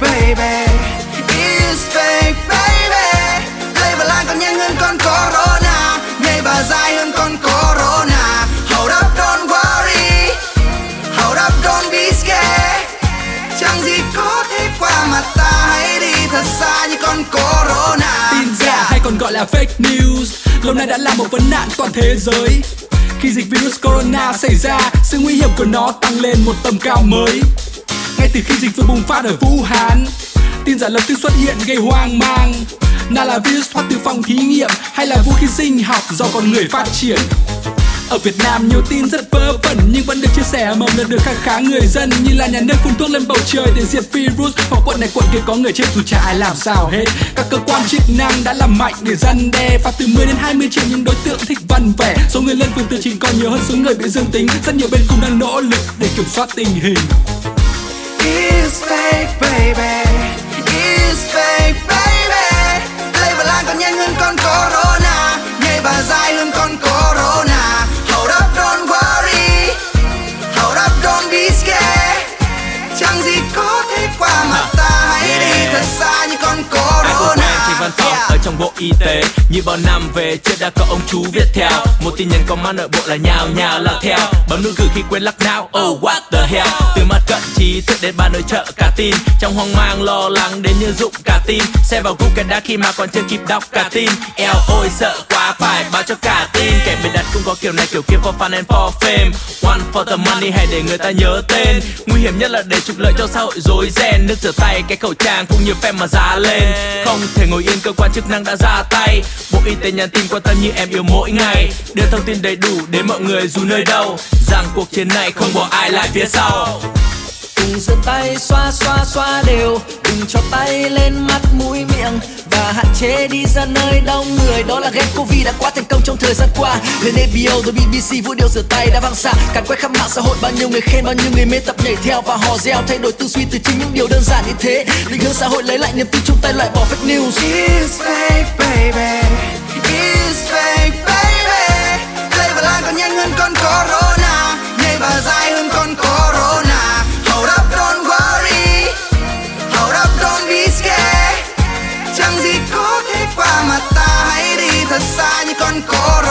baby. It's fake, baby. Lấy và lan còn nhanh hơn con corona. Nhảy và dài hơn con corona. Hold up, don't worry. Hold up, don't be scared. Chẳng gì có thể qua mặt ta Hãy đi thật xa như con corona. Tin giả hay còn gọi là fake news, lâu nay đã là một vấn nạn toàn thế giới. Khi dịch virus corona xảy ra, sự nguy hiểm của nó tăng lên một tầm cao mới ngay từ khi dịch vừa bùng phát ở vũ hán, tin giả lập tức xuất hiện gây hoang mang. Nào là virus thoát từ phòng thí nghiệm hay là vũ khí sinh học do con người phát triển? Ở Việt Nam nhiều tin rất vớ vẩn nhưng vẫn được chia sẻ mầm lần được khá khá người dân như là nhà nước phun thuốc lên bầu trời để diệt virus hoặc quận này quận kia có người chết dù chả ai làm sao hết. Các cơ quan chức năng đã làm mạnh để răn đe, phạt từ 10 đến 20 triệu những đối tượng thích văn vẻ. Số người lên phường tự trình còn nhiều hơn số người bị dương tính. Rất nhiều bên cũng đang nỗ lực để kiểm soát tình hình. It's fake baby. It's fake baby. Lấy và lan còn nhanh hơn con corona. Nhảy và dài hơn con corona. Hold up don't worry. Hold up don't be scared. Chẳng gì có thể qua mặt ta Hãy đi thật xa như con corona. văn phòng Yeah. ở trong bộ y tế. Như bao năm về chưa đã có ông chú viết theo. Một tin nhắn có mang nội bộ là nhào nhào lao theo. Bấm nút gửi khi quên lắc não Oh what the hell? Từ mắt cận thức đến ba nơi chợ cả tin. Trong hoang mang lo lắng đến như dụng cả tin. Xe vào Google đã khi mà còn chưa kịp đọc cả tin. Eo ôi sợ quá phải báo cho cả tin. Kẻ bày đặt cũng có kiểu này kiểu kia for fun and for fame. One for the money hay để người ta nhớ tên. Nguy hiểm nhất là để trục lợi cho xã hội rối ren. Nước rửa tay, cái khẩu trang cũng như phép mà giá lên. Không thể ngồi yên cơ quan chức năng đã ra tay. Bộ y tế nhắn tin quan tâm như em yêu mỗi ngày. Đưa thông tin đầy đủ đến mọi người dù nơi đâu. Rằng cuộc chiến này không bỏ ai lại phía sau đừng giơ tay xoa xoa xoa đều, đừng cho tay lên mắt mũi miệng. Và hạn chế đi ra nơi đông người, đó là game covid đã quá thành công trong thời gian qua. Lên ABO rồi BBC vũ điệu rửa tay đã vang xa. Càn quét khắp mạng xã hội, bao nhiêu người khen, bao nhiêu người mê tập nhảy theo. Và hò reo, thay đổi tư duy từ chính những điều đơn giản như thế. Định hướng xã hội lấy lại niềm tin chung tay loại bỏ fake news. It's fake baby rencor